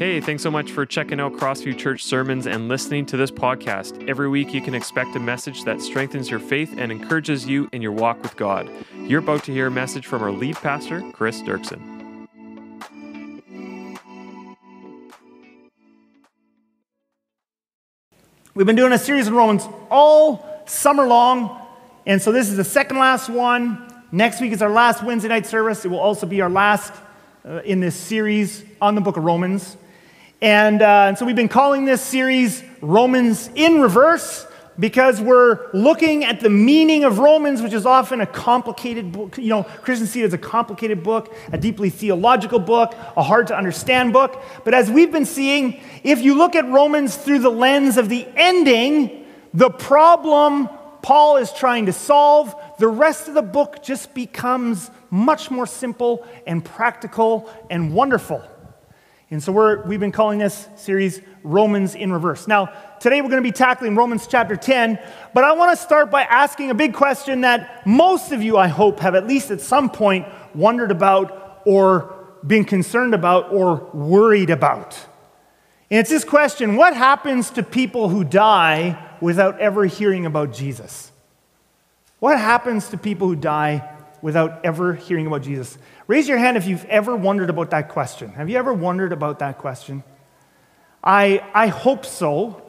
Hey, thanks so much for checking out Crossview Church sermons and listening to this podcast. Every week, you can expect a message that strengthens your faith and encourages you in your walk with God. You're about to hear a message from our lead pastor, Kris Duerksen. We've been doing a series in Romans all summer long, and so this is the second last one. Next week is our last Wednesday night service. It will also be our last uh, in this series on the book of Romans. And, uh, and so we've been calling this series Romans in Reverse because we're looking at the meaning of Romans, which is often a complicated book. You know, Christians see it as a complicated book, a deeply theological book, a hard to understand book. But as we've been seeing, if you look at Romans through the lens of the ending, the problem Paul is trying to solve, the rest of the book just becomes much more simple and practical and wonderful. And so we're, we've been calling this series Romans in Reverse. Now, today we're going to be tackling Romans chapter 10, but I want to start by asking a big question that most of you, I hope, have at least at some point wondered about or been concerned about or worried about. And it's this question what happens to people who die without ever hearing about Jesus? What happens to people who die without ever hearing about Jesus? Raise your hand if you've ever wondered about that question. Have you ever wondered about that question? I, I hope so,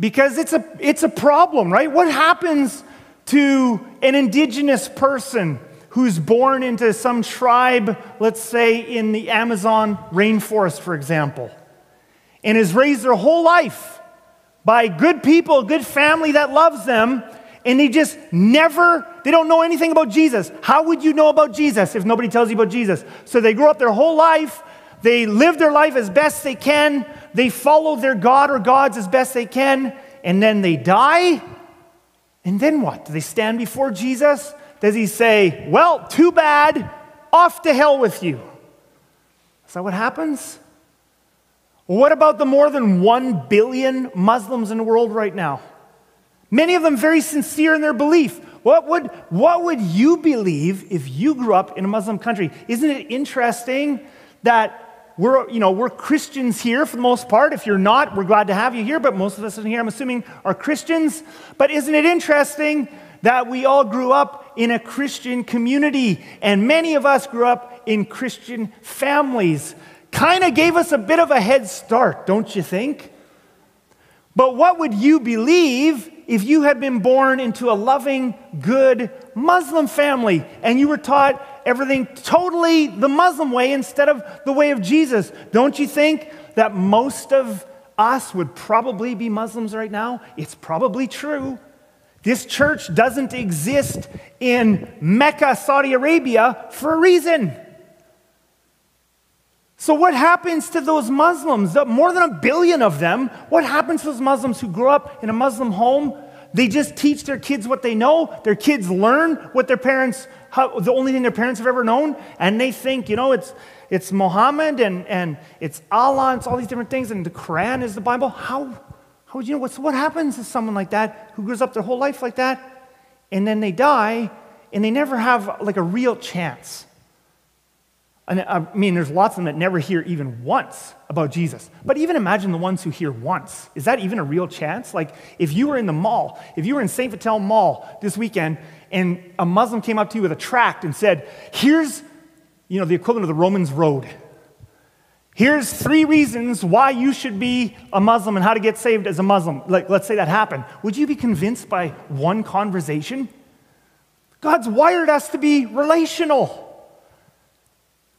because it's a, it's a problem, right? What happens to an indigenous person who's born into some tribe, let's say in the Amazon rainforest, for example, and is raised their whole life by good people, good family that loves them, and they just never, they don't know anything about Jesus. How would you know about Jesus if nobody tells you about Jesus? So they grow up their whole life, they live their life as best they can, they follow their God or gods as best they can, and then they die. And then what? Do they stand before Jesus? Does he say, Well, too bad, off to hell with you? Is that what happens? What about the more than 1 billion Muslims in the world right now? Many of them very sincere in their belief. What would, what would you believe if you grew up in a Muslim country? Isn't it interesting that we're, you know, we're Christians here for the most part? If you're not, we're glad to have you here, but most of us in here, I'm assuming, are Christians. But isn't it interesting that we all grew up in a Christian community and many of us grew up in Christian families? Kind of gave us a bit of a head start, don't you think? But what would you believe if you had been born into a loving, good Muslim family and you were taught everything totally the Muslim way instead of the way of Jesus? Don't you think that most of us would probably be Muslims right now? It's probably true. This church doesn't exist in Mecca, Saudi Arabia for a reason. So, what happens to those Muslims, more than a billion of them? What happens to those Muslims who grow up in a Muslim home? They just teach their kids what they know. Their kids learn what their parents, how, the only thing their parents have ever known, and they think, you know, it's, it's Muhammad and, and it's Allah, and it's all these different things, and the Quran is the Bible. How, how would you know? What's, what happens to someone like that who grows up their whole life like that, and then they die, and they never have like a real chance? And uh, I mean, there's lots of them that never hear even once about Jesus. But even imagine the ones who hear once. Is that even a real chance? Like, if you were in the mall, if you were in St. Vital Mall this weekend, and a Muslim came up to you with a tract and said, Here's, you know, the equivalent of the Romans Road. Here's three reasons why you should be a Muslim and how to get saved as a Muslim. Like, let's say that happened. Would you be convinced by one conversation? God's wired us to be relational.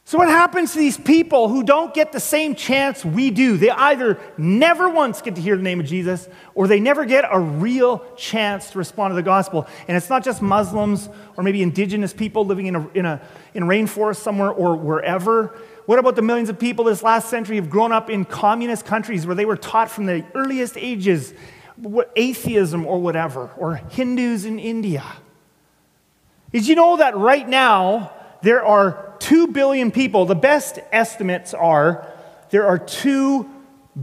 So, what happens to these people who don't get the same chance we do? They either never once get to hear the name of Jesus or they never get a real chance to respond to the gospel. And it's not just Muslims or maybe indigenous people living in a, in a, in rainforest somewhere or wherever. What about the millions of people this last century who've grown up in communist countries where they were taught from the earliest ages what atheism or whatever, or Hindus in India? Did you know that right now there are 2 billion people. The best estimates are there are 2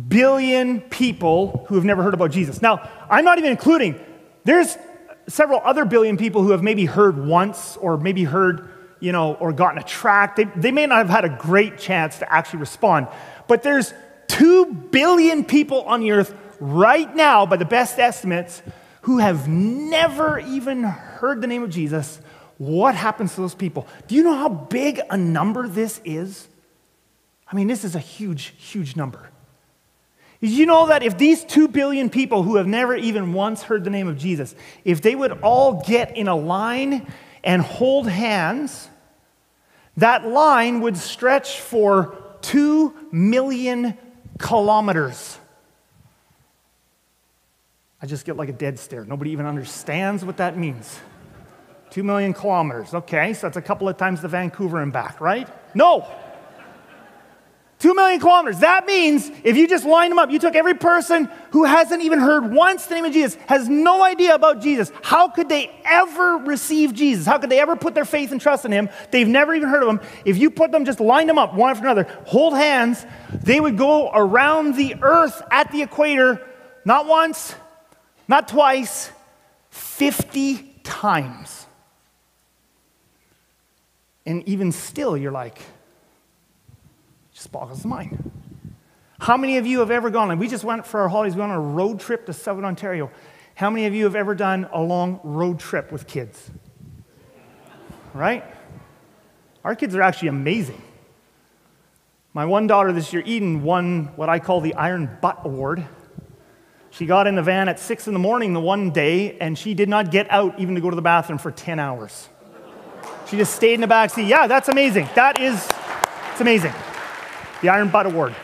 billion people who have never heard about Jesus. Now, I'm not even including, there's several other billion people who have maybe heard once or maybe heard, you know, or gotten a tract. They, they may not have had a great chance to actually respond. But there's 2 billion people on the earth right now, by the best estimates, who have never even heard the name of Jesus. What happens to those people? Do you know how big a number this is? I mean, this is a huge, huge number. Did you know that if these 2 billion people who have never even once heard the name of Jesus, if they would all get in a line and hold hands, that line would stretch for 2 million kilometers. I just get like a dead stare. Nobody even understands what that means. 2 million kilometers. Okay, so that's a couple of times the Vancouver and back, right? No. Two million kilometers. That means if you just line them up, you took every person who hasn't even heard once the name of Jesus, has no idea about Jesus. How could they ever receive Jesus? How could they ever put their faith and trust in him? They've never even heard of him. If you put them, just line them up one after another, hold hands, they would go around the earth at the equator, not once, not twice, 50 times. And even still, you're like, just boggles the mind. How many of you have ever gone, and we just went for our holidays, we went on a road trip to Southern Ontario. How many of you have ever done a long road trip with kids? Right? Our kids are actually amazing. My one daughter this year, Eden, won what I call the Iron Butt Award. She got in the van at six in the morning the one day, and she did not get out even to go to the bathroom for 10 hours. She just stayed in the back seat. Yeah, that's amazing. That is, it's amazing the Iron Butt Award.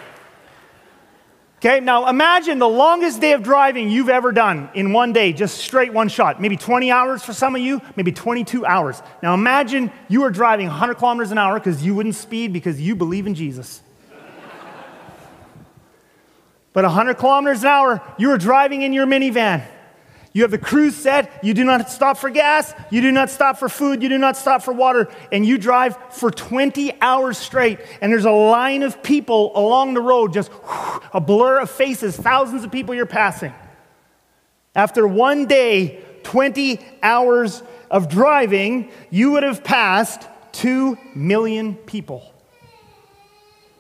Okay, now imagine the longest day of driving you've ever done in one day, just straight one shot. Maybe 20 hours for some of you, maybe 22 hours. Now imagine you are driving 100 kilometers an hour because you wouldn't speed because you believe in Jesus. but 100 kilometers an hour, you are driving in your minivan. You have the cruise set. You do not stop for gas. You do not stop for food. You do not stop for water. And you drive for 20 hours straight. And there's a line of people along the road, just whoosh, a blur of faces, thousands of people you're passing. After one day, 20 hours of driving, you would have passed 2 million people.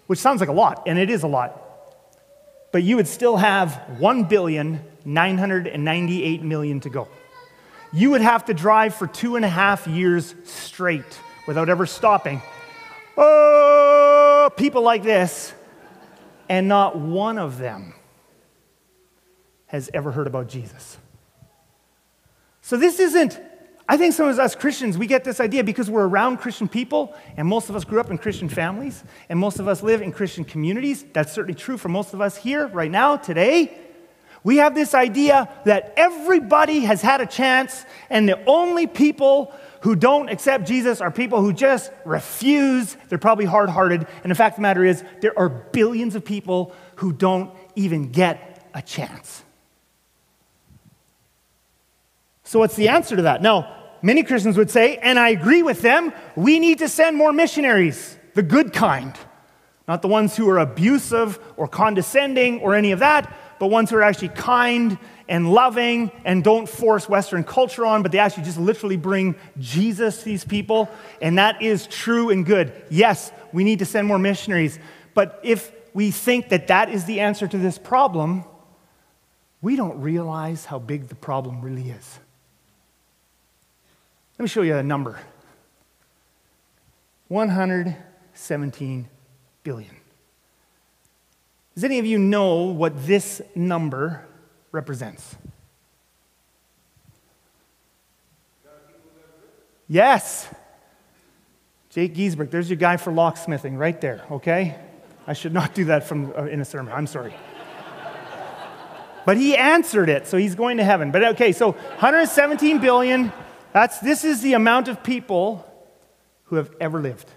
Which sounds like a lot, and it is a lot. But you would still have 1 billion 998 million to go. You would have to drive for two and a half years straight without ever stopping. Oh, people like this. And not one of them has ever heard about Jesus. So this isn't, I think some of us Christians, we get this idea because we're around Christian people, and most of us grew up in Christian families, and most of us live in Christian communities. That's certainly true for most of us here right now, today. We have this idea that everybody has had a chance, and the only people who don't accept Jesus are people who just refuse. They're probably hard hearted. And the fact of the matter is, there are billions of people who don't even get a chance. So, what's the answer to that? Now, many Christians would say, and I agree with them, we need to send more missionaries, the good kind, not the ones who are abusive or condescending or any of that but ones who are actually kind and loving and don't force Western culture on, but they actually just literally bring Jesus to these people. And that is true and good. Yes, we need to send more missionaries. But if we think that that is the answer to this problem, we don't realize how big the problem really is. Let me show you a number 117 billion. Does any of you know what this number represents? Yes. Jake Giesbrecht, there's your guy for locksmithing right there, okay? I should not do that from, uh, in a sermon. I'm sorry. but he answered it, so he's going to heaven. But okay, so 117 billion, that's, this is the amount of people who have ever lived.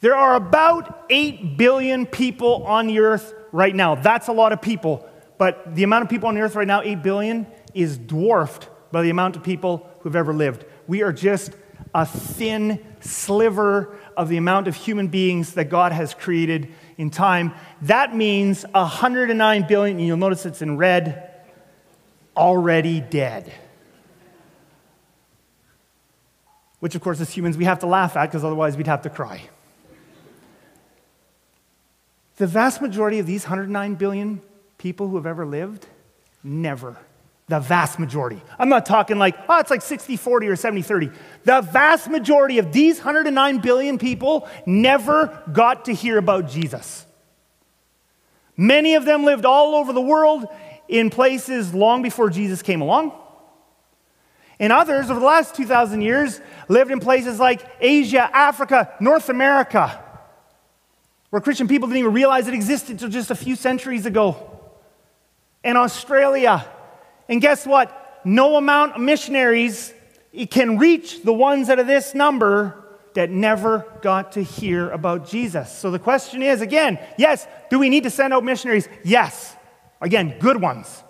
There are about 8 billion people on the earth right now. That's a lot of people. But the amount of people on the earth right now, 8 billion, is dwarfed by the amount of people who've ever lived. We are just a thin sliver of the amount of human beings that God has created in time. That means 109 billion, and you'll notice it's in red, already dead. Which, of course, as humans, we have to laugh at because otherwise we'd have to cry. The vast majority of these 109 billion people who have ever lived, never. The vast majority. I'm not talking like, oh, it's like 60 40 or 70 30. The vast majority of these 109 billion people never got to hear about Jesus. Many of them lived all over the world in places long before Jesus came along. And others, over the last 2,000 years, lived in places like Asia, Africa, North America, where Christian people didn't even realize it existed until just a few centuries ago, and Australia. And guess what? No amount of missionaries can reach the ones out of this number that never got to hear about Jesus. So the question is again, yes, do we need to send out missionaries? Yes. Again, good ones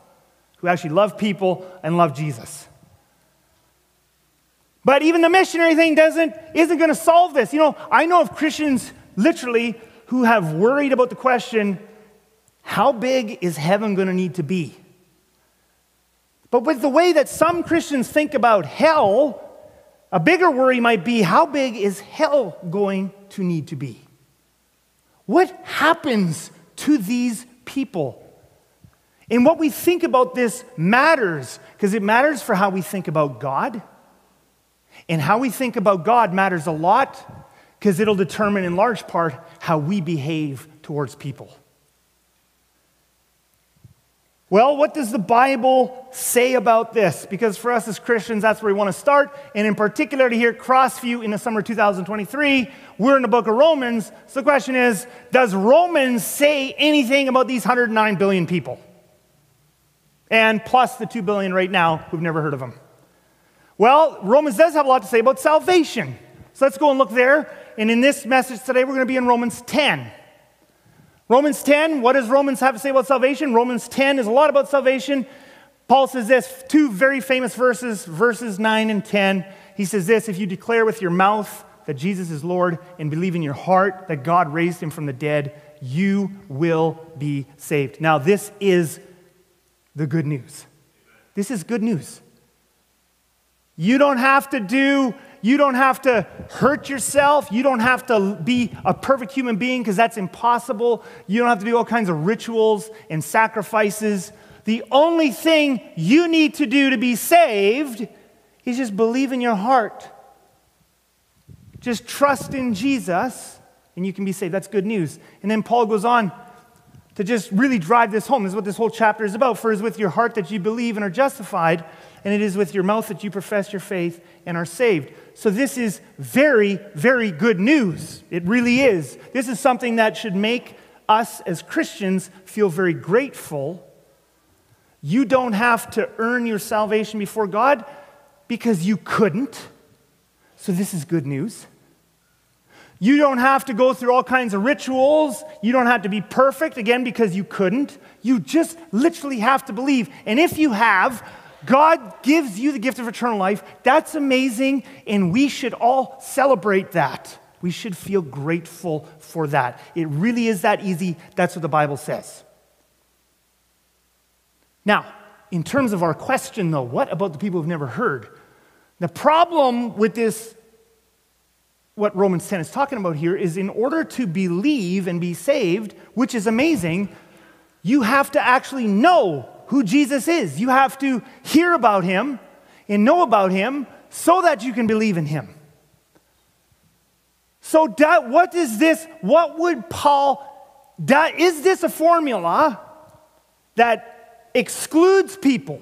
who actually love people and love Jesus. But even the missionary thing doesn't, isn't going to solve this. You know, I know of Christians literally who have worried about the question how big is heaven going to need to be? But with the way that some Christians think about hell, a bigger worry might be how big is hell going to need to be? What happens to these people? And what we think about this matters because it matters for how we think about God and how we think about God matters a lot because it'll determine, in large part, how we behave towards people. Well, what does the Bible say about this? Because for us as Christians, that's where we want to start. And in particular, here at Crossview in the summer 2023, we're in the book of Romans. So the question is Does Romans say anything about these 109 billion people? And plus the 2 billion right now who've never heard of them. Well, Romans does have a lot to say about salvation. So let's go and look there. And in this message today, we're going to be in Romans 10. Romans 10, what does Romans have to say about salvation? Romans 10 is a lot about salvation. Paul says this, two very famous verses, verses 9 and 10. He says this If you declare with your mouth that Jesus is Lord and believe in your heart that God raised him from the dead, you will be saved. Now, this is the good news. This is good news. You don't have to do, you don't have to hurt yourself. You don't have to be a perfect human being because that's impossible. You don't have to do all kinds of rituals and sacrifices. The only thing you need to do to be saved is just believe in your heart. Just trust in Jesus and you can be saved. That's good news. And then Paul goes on to just really drive this home. This is what this whole chapter is about. For it is with your heart that you believe and are justified and it is with your mouth that you profess your faith and are saved. So, this is very, very good news. It really is. This is something that should make us as Christians feel very grateful. You don't have to earn your salvation before God because you couldn't. So, this is good news. You don't have to go through all kinds of rituals. You don't have to be perfect, again, because you couldn't. You just literally have to believe. And if you have, God gives you the gift of eternal life. That's amazing, and we should all celebrate that. We should feel grateful for that. It really is that easy. That's what the Bible says. Now, in terms of our question, though, what about the people who've never heard? The problem with this, what Romans 10 is talking about here, is in order to believe and be saved, which is amazing, you have to actually know who Jesus is. You have to hear about him and know about him so that you can believe in him. So, that, what is this? What would Paul, that, is this a formula that excludes people?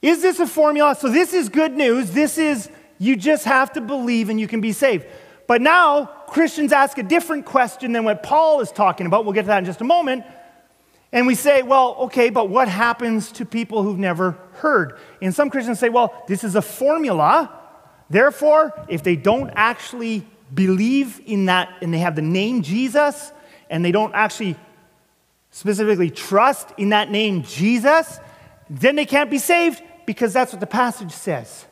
Is this a formula? So, this is good news. This is, you just have to believe and you can be saved. But now, Christians ask a different question than what Paul is talking about. We'll get to that in just a moment. And we say, well, okay, but what happens to people who've never heard? And some Christians say, well, this is a formula. Therefore, if they don't actually believe in that and they have the name Jesus and they don't actually specifically trust in that name Jesus, then they can't be saved because that's what the passage says.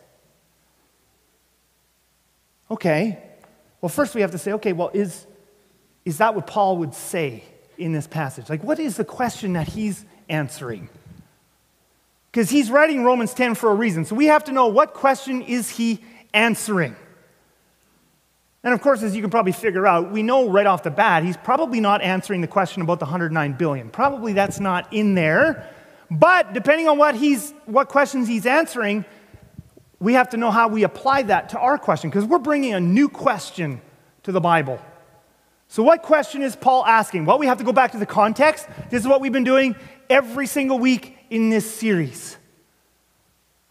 Okay. Well, first we have to say, okay, well, is, is that what Paul would say? In this passage? Like, what is the question that he's answering? Because he's writing Romans 10 for a reason. So we have to know what question is he answering? And of course, as you can probably figure out, we know right off the bat, he's probably not answering the question about the 109 billion. Probably that's not in there. But depending on what, he's, what questions he's answering, we have to know how we apply that to our question, because we're bringing a new question to the Bible. So, what question is Paul asking? Well, we have to go back to the context. This is what we've been doing every single week in this series.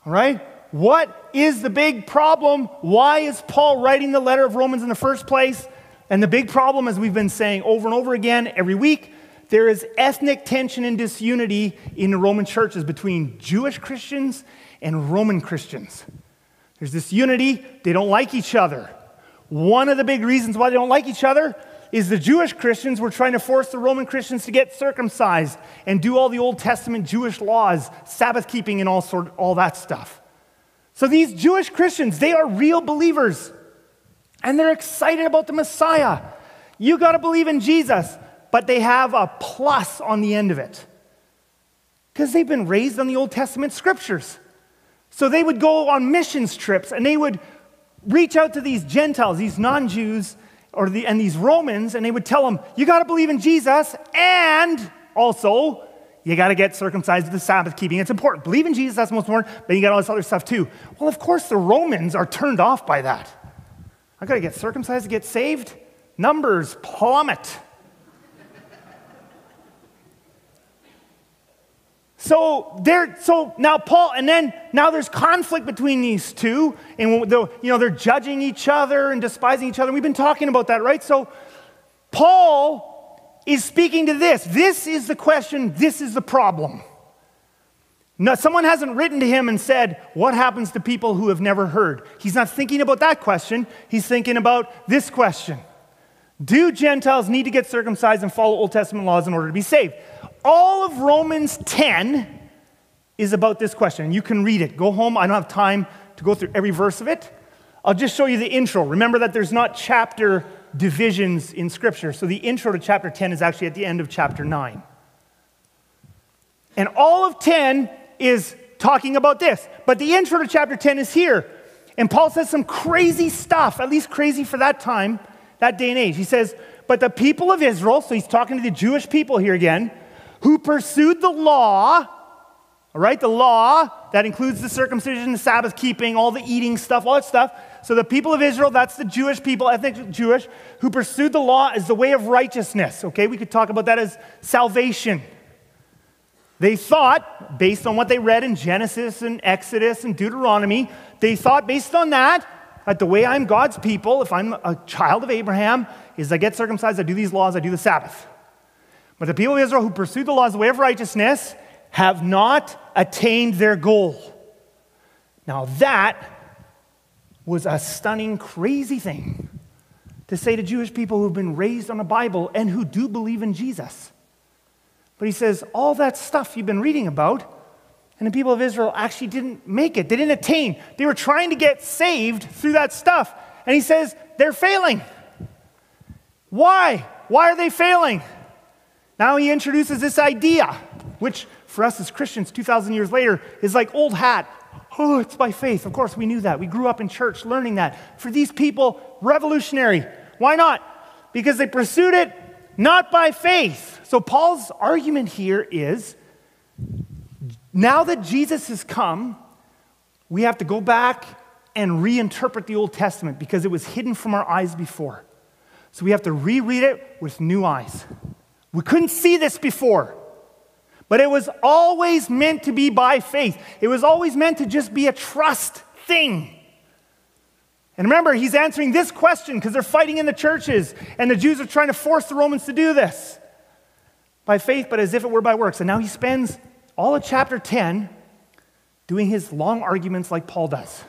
All right? What is the big problem? Why is Paul writing the letter of Romans in the first place? And the big problem, as we've been saying over and over again every week, there is ethnic tension and disunity in the Roman churches between Jewish Christians and Roman Christians. There's this unity, they don't like each other. One of the big reasons why they don't like each other is the Jewish Christians were trying to force the Roman Christians to get circumcised and do all the Old Testament Jewish laws, Sabbath keeping, and all, sort, all that stuff. So these Jewish Christians, they are real believers. And they're excited about the Messiah. You got to believe in Jesus, but they have a plus on the end of it. Because they've been raised on the Old Testament scriptures. So they would go on missions trips and they would reach out to these Gentiles, these non Jews, or the, and these Romans, and they would tell them, You got to believe in Jesus, and also you got to get circumcised with the Sabbath keeping. It's important. Believe in Jesus, that's most important, but you got all this other stuff too. Well, of course, the Romans are turned off by that. I got to get circumcised to get saved. Numbers plummet. So there, so now Paul, and then now there's conflict between these two, and the, you know they're judging each other and despising each other. We've been talking about that, right? So Paul is speaking to this. This is the question, this is the problem. Now, someone hasn't written to him and said, What happens to people who have never heard? He's not thinking about that question. He's thinking about this question Do Gentiles need to get circumcised and follow Old Testament laws in order to be saved? All of Romans 10 is about this question. You can read it. Go home. I don't have time to go through every verse of it. I'll just show you the intro. Remember that there's not chapter divisions in Scripture. So the intro to chapter 10 is actually at the end of chapter 9. And all of 10 is talking about this. But the intro to chapter 10 is here. And Paul says some crazy stuff, at least crazy for that time, that day and age. He says, But the people of Israel, so he's talking to the Jewish people here again, who pursued the law, all right, the law that includes the circumcision, the Sabbath keeping, all the eating stuff, all that stuff so the people of Israel, that's the Jewish people, ethnic Jewish, who pursued the law as the way of righteousness. Okay, we could talk about that as salvation. They thought, based on what they read in Genesis and Exodus and Deuteronomy, they thought, based on that, that the way I'm God's people, if I'm a child of Abraham, is I get circumcised, I do these laws, I do the Sabbath. But the people of Israel who pursued the laws, the way of righteousness, have not attained their goal. Now, that was a stunning, crazy thing to say to Jewish people who've been raised on the Bible and who do believe in Jesus. But he says, all that stuff you've been reading about, and the people of Israel actually didn't make it. They didn't attain. They were trying to get saved through that stuff. And he says, they're failing. Why? Why are they failing? Now he introduces this idea, which for us as Christians 2,000 years later is like old hat. Oh, it's by faith. Of course, we knew that. We grew up in church learning that. For these people, revolutionary. Why not? Because they pursued it not by faith. So, Paul's argument here is now that Jesus has come, we have to go back and reinterpret the Old Testament because it was hidden from our eyes before. So, we have to reread it with new eyes. We couldn't see this before. But it was always meant to be by faith. It was always meant to just be a trust thing. And remember, he's answering this question because they're fighting in the churches, and the Jews are trying to force the Romans to do this by faith, but as if it were by works. And now he spends all of chapter 10 doing his long arguments like Paul does,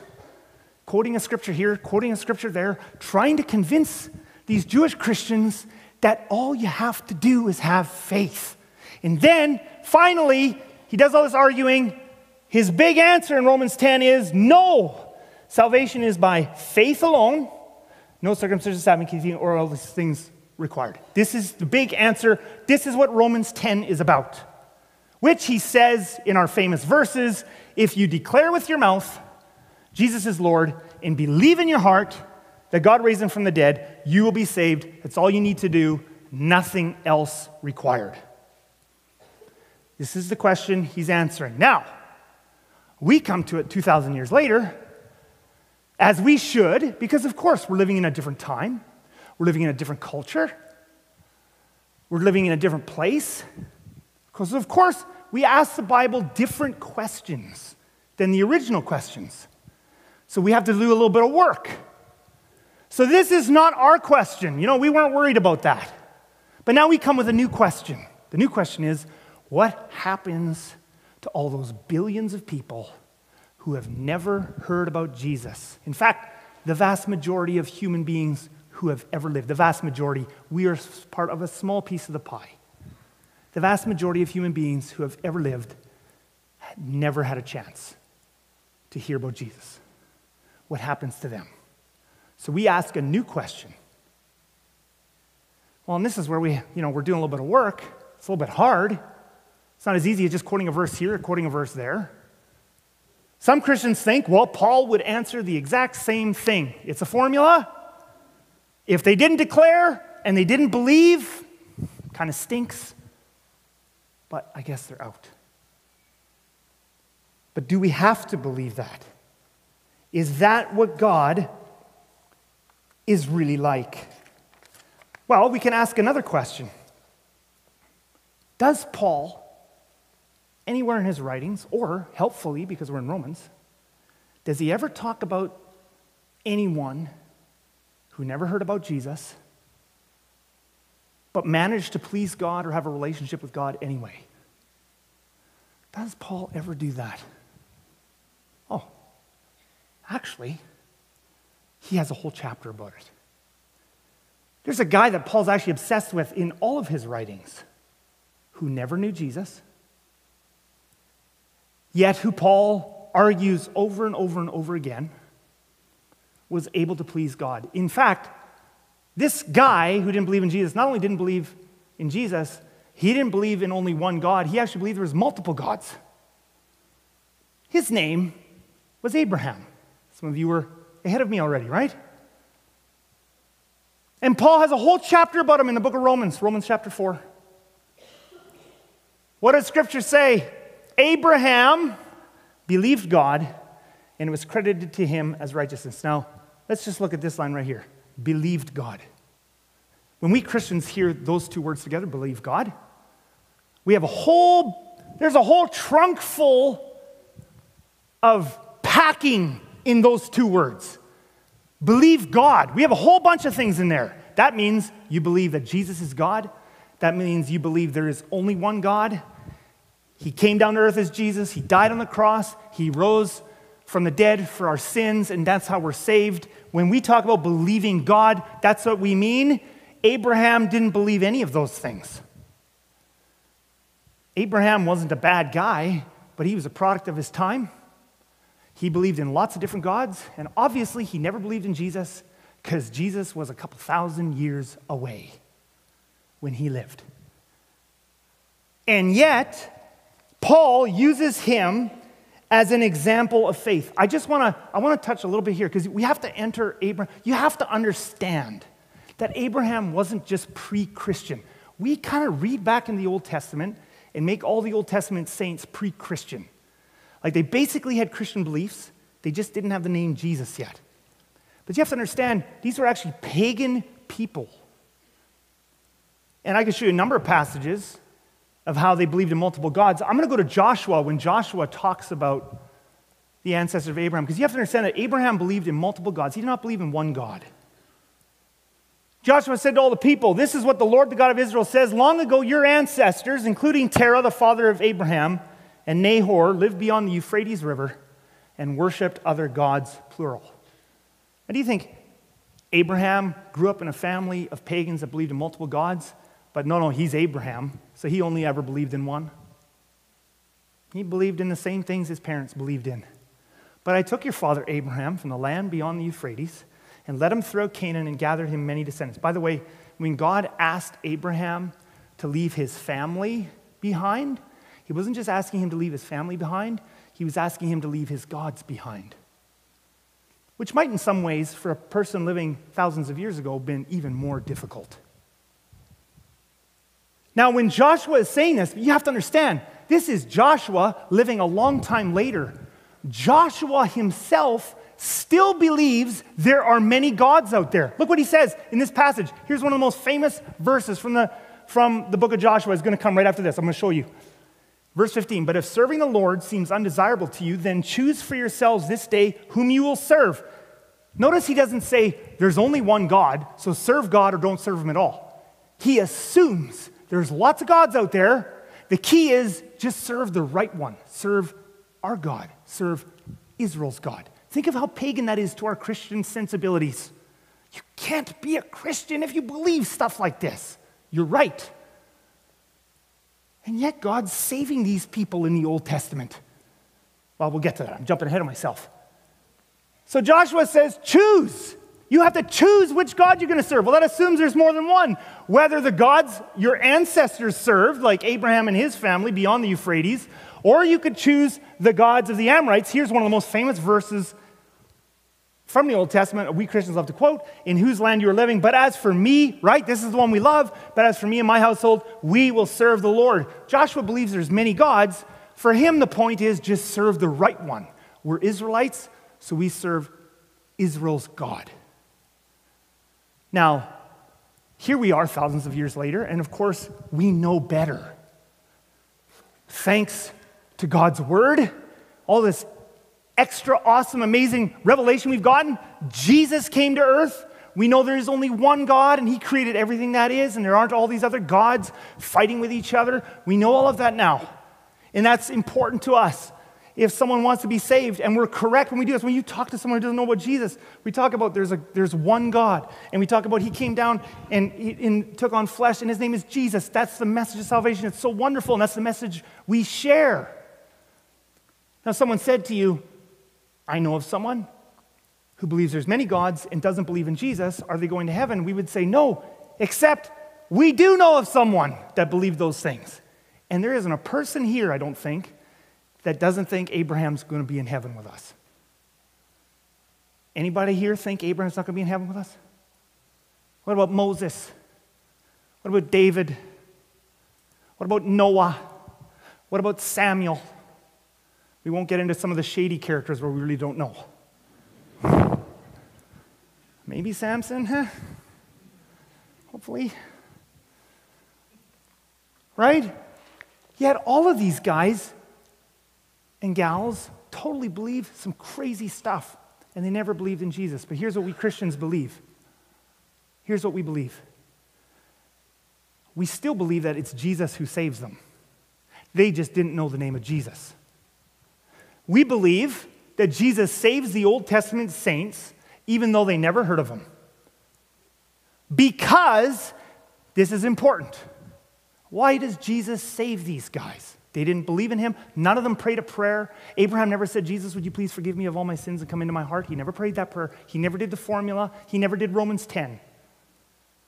quoting a scripture here, quoting a scripture there, trying to convince these Jewish Christians that all you have to do is have faith. And then finally, he does all this arguing. His big answer in Romans 10 is no. Salvation is by faith alone, no circumcision, Sabbath or all these things required. This is the big answer. This is what Romans 10 is about. Which he says in our famous verses if you declare with your mouth Jesus is Lord and believe in your heart that God raised him from the dead, you will be saved. That's all you need to do, nothing else required. This is the question he's answering. Now, we come to it 2,000 years later, as we should, because of course we're living in a different time, we're living in a different culture, we're living in a different place. Because, of course, we ask the Bible different questions than the original questions. So we have to do a little bit of work. So this is not our question. You know, we weren't worried about that. But now we come with a new question. The new question is what happens to all those billions of people who have never heard about Jesus? In fact, the vast majority of human beings who have ever lived, the vast majority, we are part of a small piece of the pie. The vast majority of human beings who have ever lived never had a chance to hear about Jesus. What happens to them? So we ask a new question. Well, and this is where we, you know, we're doing a little bit of work. It's a little bit hard. It's not as easy as just quoting a verse here, quoting a verse there. Some Christians think, well, Paul would answer the exact same thing. It's a formula. If they didn't declare and they didn't believe, kind of stinks. But I guess they're out. But do we have to believe that? Is that what God is really like? Well, we can ask another question Does Paul, anywhere in his writings, or helpfully, because we're in Romans, does he ever talk about anyone who never heard about Jesus, but managed to please God or have a relationship with God anyway? Does Paul ever do that? Oh, actually, he has a whole chapter about it. There's a guy that Paul's actually obsessed with in all of his writings who never knew Jesus, yet who Paul argues over and over and over again was able to please God. In fact, this guy who didn't believe in Jesus not only didn't believe in Jesus, he didn't believe in only one God, he actually believed there was multiple gods. His name was Abraham. Some of you were ahead of me already, right? And Paul has a whole chapter about him in the book of Romans, Romans chapter 4. What does scripture say? Abraham believed God and it was credited to him as righteousness. Now, let's just look at this line right here believed God. When we Christians hear those two words together, believe God, we have a whole, there's a whole trunk full of packing in those two words. Believe God. We have a whole bunch of things in there. That means you believe that Jesus is God. That means you believe there is only one God. He came down to earth as Jesus. He died on the cross. He rose from the dead for our sins, and that's how we're saved. When we talk about believing God, that's what we mean. Abraham didn't believe any of those things. Abraham wasn't a bad guy, but he was a product of his time. He believed in lots of different gods, and obviously, he never believed in Jesus because Jesus was a couple thousand years away when he lived. And yet, Paul uses him as an example of faith. I just want to I want to touch a little bit here because we have to enter Abraham. You have to understand that Abraham wasn't just pre-Christian. We kind of read back in the Old Testament and make all the Old Testament saints pre-Christian. Like they basically had Christian beliefs, they just didn't have the name Jesus yet. But you have to understand, these were actually pagan people. And I can show you a number of passages of how they believed in multiple gods. I'm going to go to Joshua when Joshua talks about the ancestor of Abraham, because you have to understand that Abraham believed in multiple gods. He did not believe in one God. Joshua said to all the people, This is what the Lord, the God of Israel, says. Long ago, your ancestors, including Terah, the father of Abraham, and Nahor lived beyond the Euphrates River and worshiped other gods, plural. What do you think? Abraham grew up in a family of pagans that believed in multiple gods, but no, no, he's Abraham, so he only ever believed in one. He believed in the same things his parents believed in. But I took your father Abraham from the land beyond the Euphrates and led him throughout Canaan and gathered him many descendants. By the way, when God asked Abraham to leave his family behind, he wasn't just asking him to leave his family behind, he was asking him to leave his gods behind. which might, in some ways, for a person living thousands of years ago, been even more difficult. Now, when Joshua is saying this, you have to understand this is Joshua living a long time later. Joshua himself still believes there are many gods out there. Look what he says in this passage. Here's one of the most famous verses from the, from the book of Joshua. It's going to come right after this. I'm going to show you. Verse 15 But if serving the Lord seems undesirable to you, then choose for yourselves this day whom you will serve. Notice he doesn't say there's only one God, so serve God or don't serve him at all. He assumes there's lots of gods out there. The key is just serve the right one. Serve our God. Serve Israel's God. Think of how pagan that is to our Christian sensibilities. You can't be a Christian if you believe stuff like this. You're right. And yet, God's saving these people in the Old Testament. Well, we'll get to that. I'm jumping ahead of myself. So Joshua says, choose. You have to choose which God you're going to serve. Well, that assumes there's more than one. Whether the gods your ancestors served, like Abraham and his family beyond the Euphrates, or you could choose the gods of the Amorites. Here's one of the most famous verses from the Old Testament, we Christians love to quote, in whose land you are living. But as for me, right, this is the one we love, but as for me and my household, we will serve the Lord. Joshua believes there's many gods. For him, the point is just serve the right one. We're Israelites, so we serve Israel's God. Now, here we are thousands of years later, and of course, we know better. Thanks to God's word, all this extra awesome, amazing revelation we've gotten, Jesus came to earth. We know there is only one God and He created everything that is, and there aren't all these other gods fighting with each other. We know all of that now. And that's important to us. If someone wants to be saved, and we're correct when we do this, when you talk to someone who doesn't know about Jesus, we talk about there's, a, there's one God, and we talk about He came down and, and took on flesh, and His name is Jesus. That's the message of salvation. It's so wonderful, and that's the message we share. Now, someone said to you, I know of someone who believes there's many gods and doesn't believe in Jesus. Are they going to heaven? We would say no, except we do know of someone that believed those things. And there isn't a person here, I don't think, that doesn't think Abraham's going to be in heaven with us. Anybody here think Abraham's not going to be in heaven with us? What about Moses? What about David? What about Noah? What about Samuel? We won't get into some of the shady characters where we really don't know. Maybe Samson, huh? Hopefully. Right? Yet all of these guys and gals totally believe some crazy stuff, and they never believed in Jesus. But here's what we Christians believe. Here's what we believe. We still believe that it's Jesus who saves them. They just didn't know the name of Jesus. We believe that Jesus saves the Old Testament saints even though they never heard of him. Because this is important. Why does Jesus save these guys? They didn't believe in him. None of them prayed a prayer. Abraham never said, Jesus, would you please forgive me of all my sins and come into my heart? He never prayed that prayer. He never did the formula. He never did Romans 10.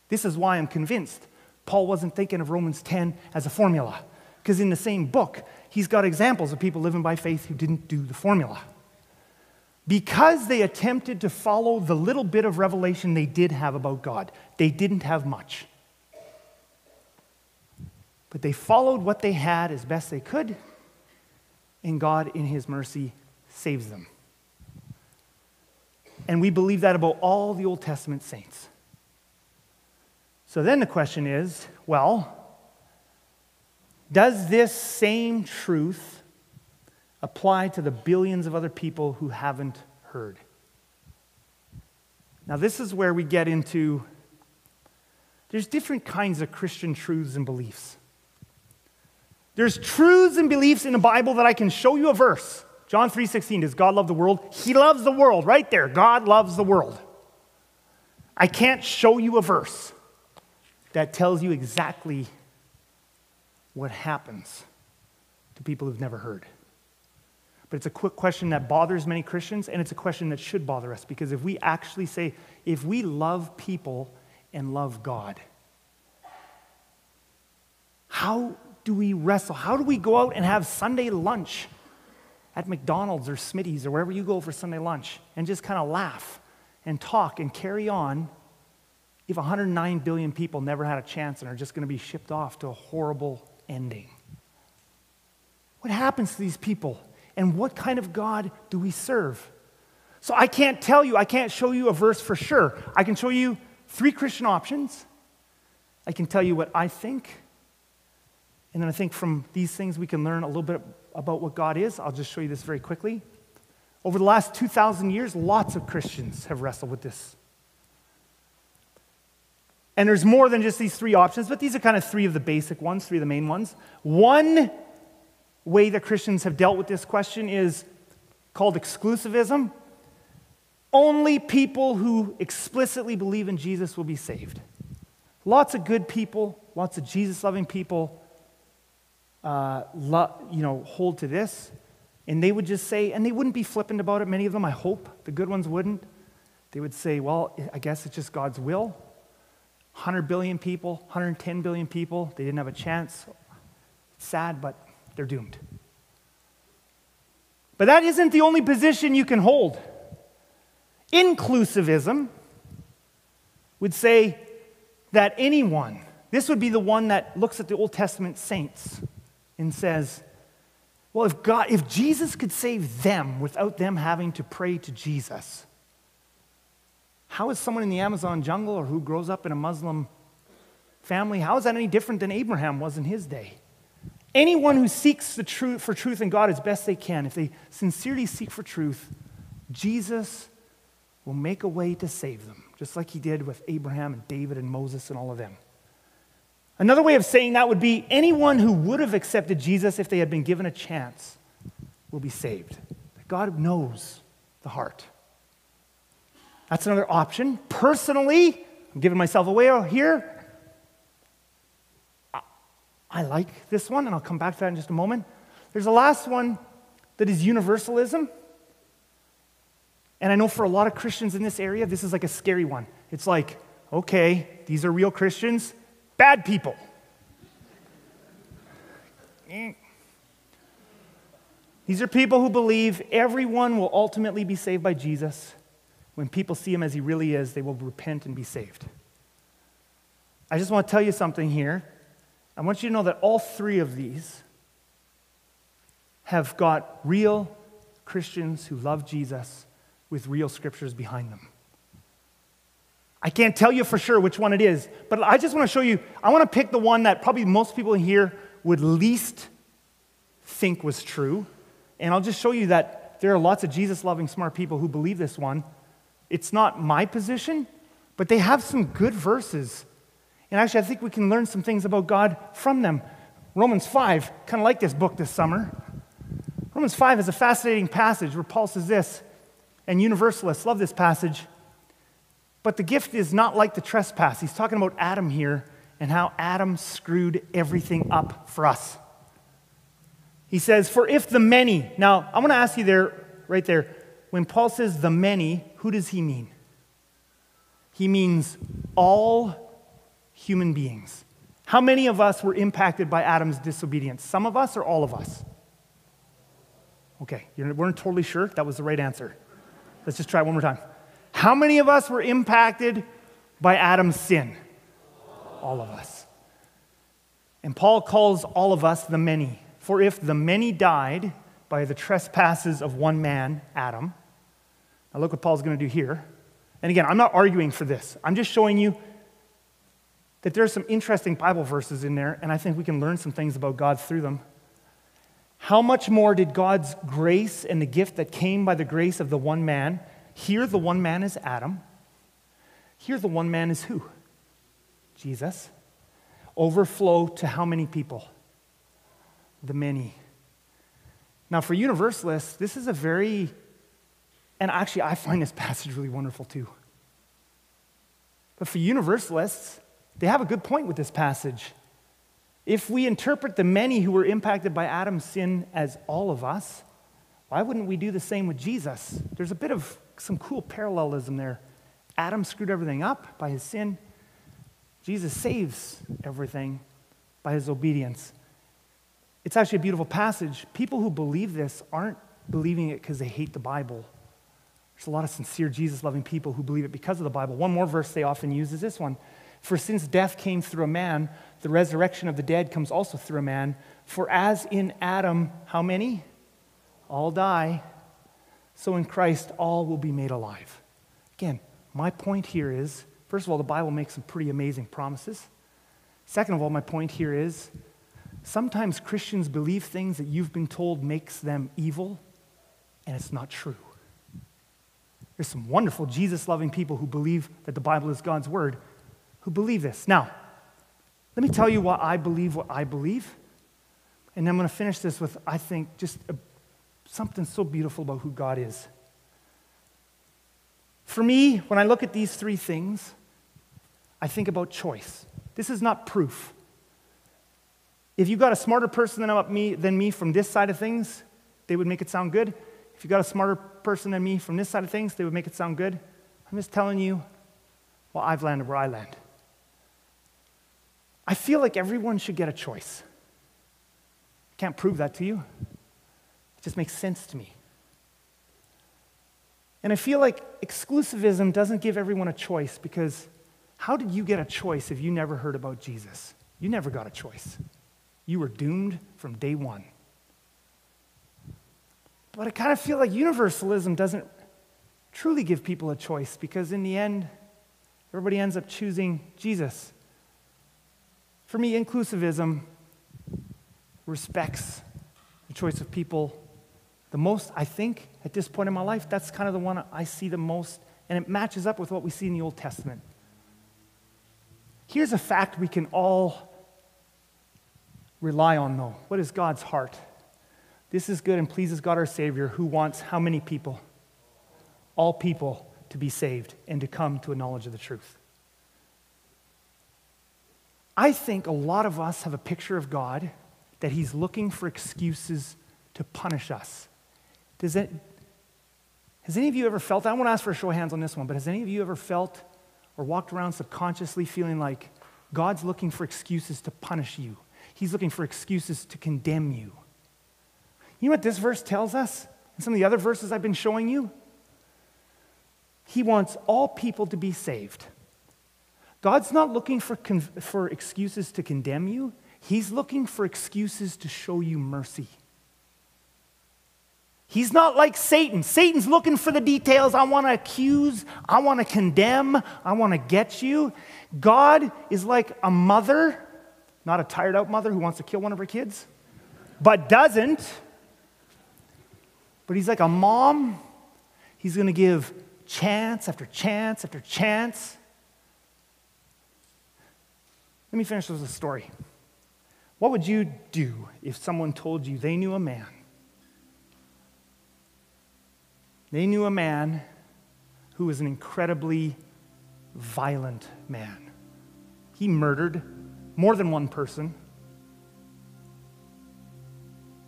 This is why I'm convinced Paul wasn't thinking of Romans 10 as a formula. Because in the same book, he's got examples of people living by faith who didn't do the formula. Because they attempted to follow the little bit of revelation they did have about God, they didn't have much. But they followed what they had as best they could, and God, in His mercy, saves them. And we believe that about all the Old Testament saints. So then the question is well, does this same truth apply to the billions of other people who haven't heard? Now, this is where we get into there's different kinds of Christian truths and beliefs. There's truths and beliefs in the Bible that I can show you a verse. John 3:16 does God love the world? He loves the world right there. God loves the world. I can't show you a verse that tells you exactly what happens to people who've never heard. But it's a quick question that bothers many Christians, and it's a question that should bother us because if we actually say, if we love people and love God, how do we wrestle? How do we go out and have Sunday lunch at McDonald's or Smitty's or wherever you go for Sunday lunch and just kind of laugh and talk and carry on if 109 billion people never had a chance and are just going to be shipped off to a horrible ending? What happens to these people? And what kind of God do we serve? So I can't tell you, I can't show you a verse for sure. I can show you three Christian options. I can tell you what I think. And then I think from these things we can learn a little bit about what God is. I'll just show you this very quickly. Over the last 2,000 years, lots of Christians have wrestled with this. And there's more than just these three options, but these are kind of three of the basic ones, three of the main ones. One way that Christians have dealt with this question is called exclusivism. Only people who explicitly believe in Jesus will be saved. Lots of good people, lots of Jesus loving people, uh, lo- you know, hold to this. And they would just say, and they wouldn't be flippant about it, many of them, I hope. The good ones wouldn't. They would say, well, I guess it's just God's will. 100 billion people, 110 billion people, they didn't have a chance. sad, but they're doomed. But that isn't the only position you can hold. Inclusivism would say that anyone, this would be the one that looks at the Old Testament saints and says, well, if, God, if Jesus could save them without them having to pray to Jesus, how is someone in the Amazon jungle or who grows up in a Muslim family, how is that any different than Abraham was in his day? Anyone who seeks the truth for truth in God as best they can, if they sincerely seek for truth, Jesus will make a way to save them, just like he did with Abraham and David and Moses and all of them. Another way of saying that would be anyone who would have accepted Jesus if they had been given a chance will be saved. God knows the heart. That's another option. Personally, I'm giving myself away here. I like this one, and I'll come back to that in just a moment. There's a last one that is universalism. And I know for a lot of Christians in this area, this is like a scary one. It's like, okay, these are real Christians, bad people. These are people who believe everyone will ultimately be saved by Jesus. When people see him as he really is, they will repent and be saved. I just want to tell you something here. I want you to know that all three of these have got real Christians who love Jesus with real scriptures behind them. I can't tell you for sure which one it is, but I just want to show you. I want to pick the one that probably most people here would least think was true. And I'll just show you that there are lots of Jesus loving, smart people who believe this one. It's not my position, but they have some good verses. And actually, I think we can learn some things about God from them. Romans 5, kind of like this book this summer. Romans 5 is a fascinating passage where Paul says this, and universalists love this passage. But the gift is not like the trespass. He's talking about Adam here and how Adam screwed everything up for us. He says, For if the many, now I want to ask you there, right there, when Paul says the many, who does he mean? He means all human beings. How many of us were impacted by Adam's disobedience? Some of us or all of us? Okay, you weren't totally sure that was the right answer. Let's just try it one more time. How many of us were impacted by Adam's sin? All of us. And Paul calls all of us the many. For if the many died by the trespasses of one man, Adam, now look what Paul's going to do here. And again, I'm not arguing for this, I'm just showing you that there are some interesting Bible verses in there, and I think we can learn some things about God through them. How much more did God's grace and the gift that came by the grace of the one man here, the one man is Adam. Here, the one man is who? Jesus. Overflow to how many people? The many. Now, for universalists, this is a very, and actually, I find this passage really wonderful too. But for universalists, they have a good point with this passage. If we interpret the many who were impacted by Adam's sin as all of us, why wouldn't we do the same with Jesus? There's a bit of some cool parallelism there. Adam screwed everything up by his sin. Jesus saves everything by his obedience. It's actually a beautiful passage. People who believe this aren't believing it because they hate the Bible. There's a lot of sincere Jesus loving people who believe it because of the Bible. One more verse they often use is this one For since death came through a man, the resurrection of the dead comes also through a man. For as in Adam, how many? All die. So in Christ, all will be made alive. Again, my point here is first of all, the Bible makes some pretty amazing promises. Second of all, my point here is sometimes Christians believe things that you've been told makes them evil, and it's not true. There's some wonderful Jesus loving people who believe that the Bible is God's word who believe this. Now, let me tell you why I believe what I believe. And I'm going to finish this with, I think, just a, something so beautiful about who God is. For me, when I look at these three things, I think about choice. This is not proof. If you got a smarter person than me, than me from this side of things, they would make it sound good. If you got a smarter person than me from this side of things, they would make it sound good. I'm just telling you, well, I've landed where I land. I feel like everyone should get a choice. I can't prove that to you. It just makes sense to me. And I feel like exclusivism doesn't give everyone a choice because how did you get a choice if you never heard about Jesus? You never got a choice. You were doomed from day one. But I kind of feel like universalism doesn't truly give people a choice because, in the end, everybody ends up choosing Jesus. For me, inclusivism respects the choice of people the most, I think, at this point in my life. That's kind of the one I see the most, and it matches up with what we see in the Old Testament. Here's a fact we can all rely on, though. What is God's heart? This is good and pleases God our Savior, who wants how many people? All people to be saved and to come to a knowledge of the truth. I think a lot of us have a picture of God that He's looking for excuses to punish us. Does it, has any of you ever felt, I won't ask for a show of hands on this one, but has any of you ever felt or walked around subconsciously feeling like God's looking for excuses to punish you? He's looking for excuses to condemn you. You know what this verse tells us? And some of the other verses I've been showing you? He wants all people to be saved. God's not looking for, con- for excuses to condemn you, He's looking for excuses to show you mercy. He's not like Satan. Satan's looking for the details. I want to accuse, I want to condemn, I want to get you. God is like a mother, not a tired out mother who wants to kill one of her kids, but doesn't. But he's like a mom. He's going to give chance after chance after chance. Let me finish with a story. What would you do if someone told you they knew a man? They knew a man who was an incredibly violent man. He murdered more than one person.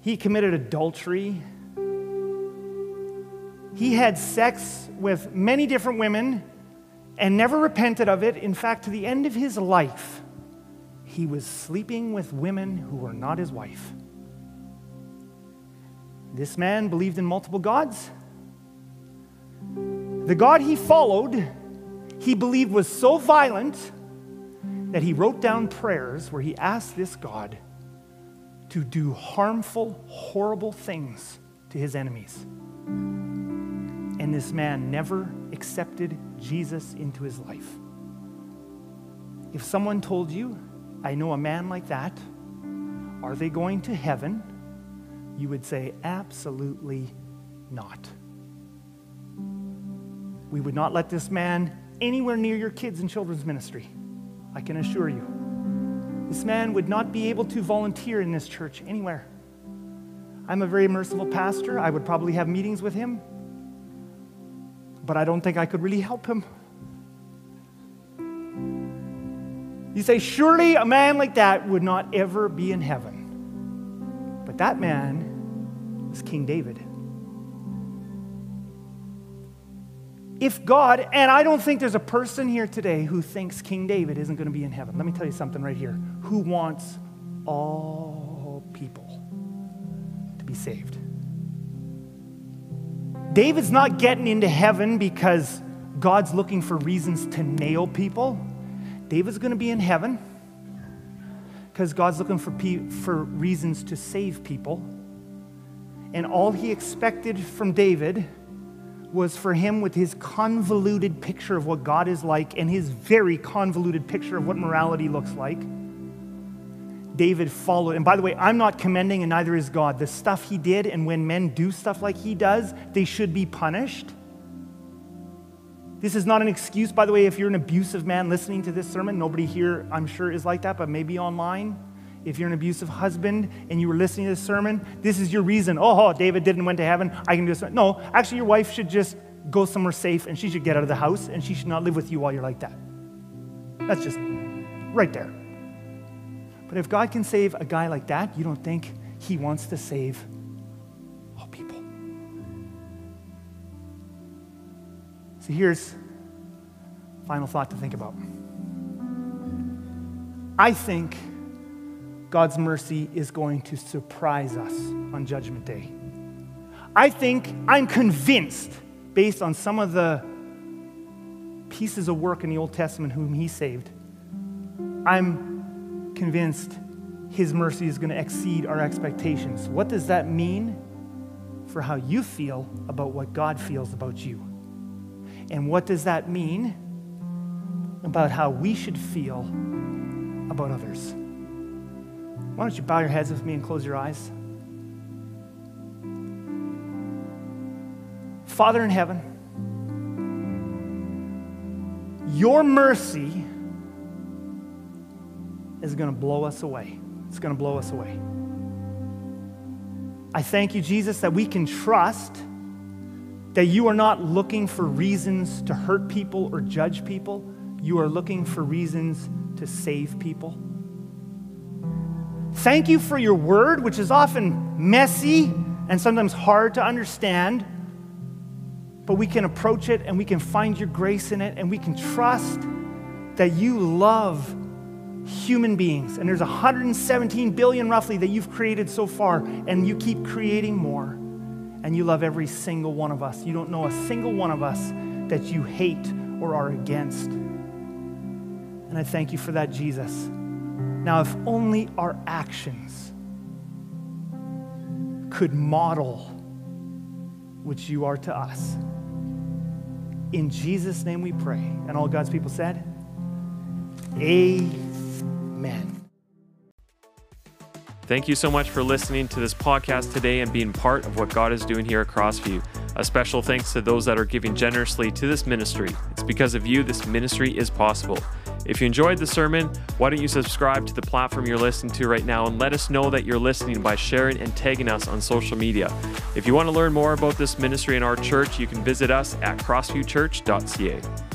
He committed adultery he had sex with many different women and never repented of it. In fact, to the end of his life, he was sleeping with women who were not his wife. This man believed in multiple gods. The God he followed, he believed was so violent that he wrote down prayers where he asked this God to do harmful, horrible things to his enemies. And this man never accepted Jesus into his life. If someone told you, I know a man like that, are they going to heaven? You would say, absolutely not. We would not let this man anywhere near your kids and children's ministry. I can assure you. This man would not be able to volunteer in this church anywhere. I'm a very merciful pastor. I would probably have meetings with him but I don't think I could really help him. You say, surely a man like that would not ever be in heaven. But that man was King David. If God, and I don't think there's a person here today who thinks King David isn't going to be in heaven. Let me tell you something right here. Who wants all people to be saved? David's not getting into heaven because God's looking for reasons to nail people. David's going to be in heaven because God's looking for, pe- for reasons to save people. And all he expected from David was for him, with his convoluted picture of what God is like and his very convoluted picture of what morality looks like, David followed. And by the way, I'm not commending, and neither is God. The stuff he did, and when men do stuff like he does, they should be punished. This is not an excuse, by the way, if you're an abusive man listening to this sermon. Nobody here, I'm sure, is like that, but maybe online. If you're an abusive husband and you were listening to this sermon, this is your reason. Oh, oh, David didn't went to heaven. I can do this. No, actually, your wife should just go somewhere safe and she should get out of the house and she should not live with you while you're like that. That's just right there. But if God can save a guy like that, you don't think he wants to save all people. So here's final thought to think about. I think God's mercy is going to surprise us on Judgment Day. I think, I'm convinced, based on some of the pieces of work in the Old Testament whom He saved, I'm convinced His mercy is going to exceed our expectations. What does that mean for how you feel about what God feels about you? And what does that mean about how we should feel about others? Why don't you bow your heads with me and close your eyes? Father in heaven, your mercy is going to blow us away. It's going to blow us away. I thank you, Jesus, that we can trust that you are not looking for reasons to hurt people or judge people. You are looking for reasons to save people. Thank you for your word, which is often messy and sometimes hard to understand, but we can approach it and we can find your grace in it and we can trust that you love human beings. And there's 117 billion roughly that you've created so far, and you keep creating more. And you love every single one of us. You don't know a single one of us that you hate or are against. And I thank you for that, Jesus. Now, if only our actions could model which you are to us. In Jesus' name we pray. And all God's people said, Amen. Thank you so much for listening to this podcast today and being part of what God is doing here at Crossview. A special thanks to those that are giving generously to this ministry. It's because of you this ministry is possible. If you enjoyed the sermon, why don't you subscribe to the platform you're listening to right now and let us know that you're listening by sharing and tagging us on social media. If you want to learn more about this ministry in our church, you can visit us at crossviewchurch.ca.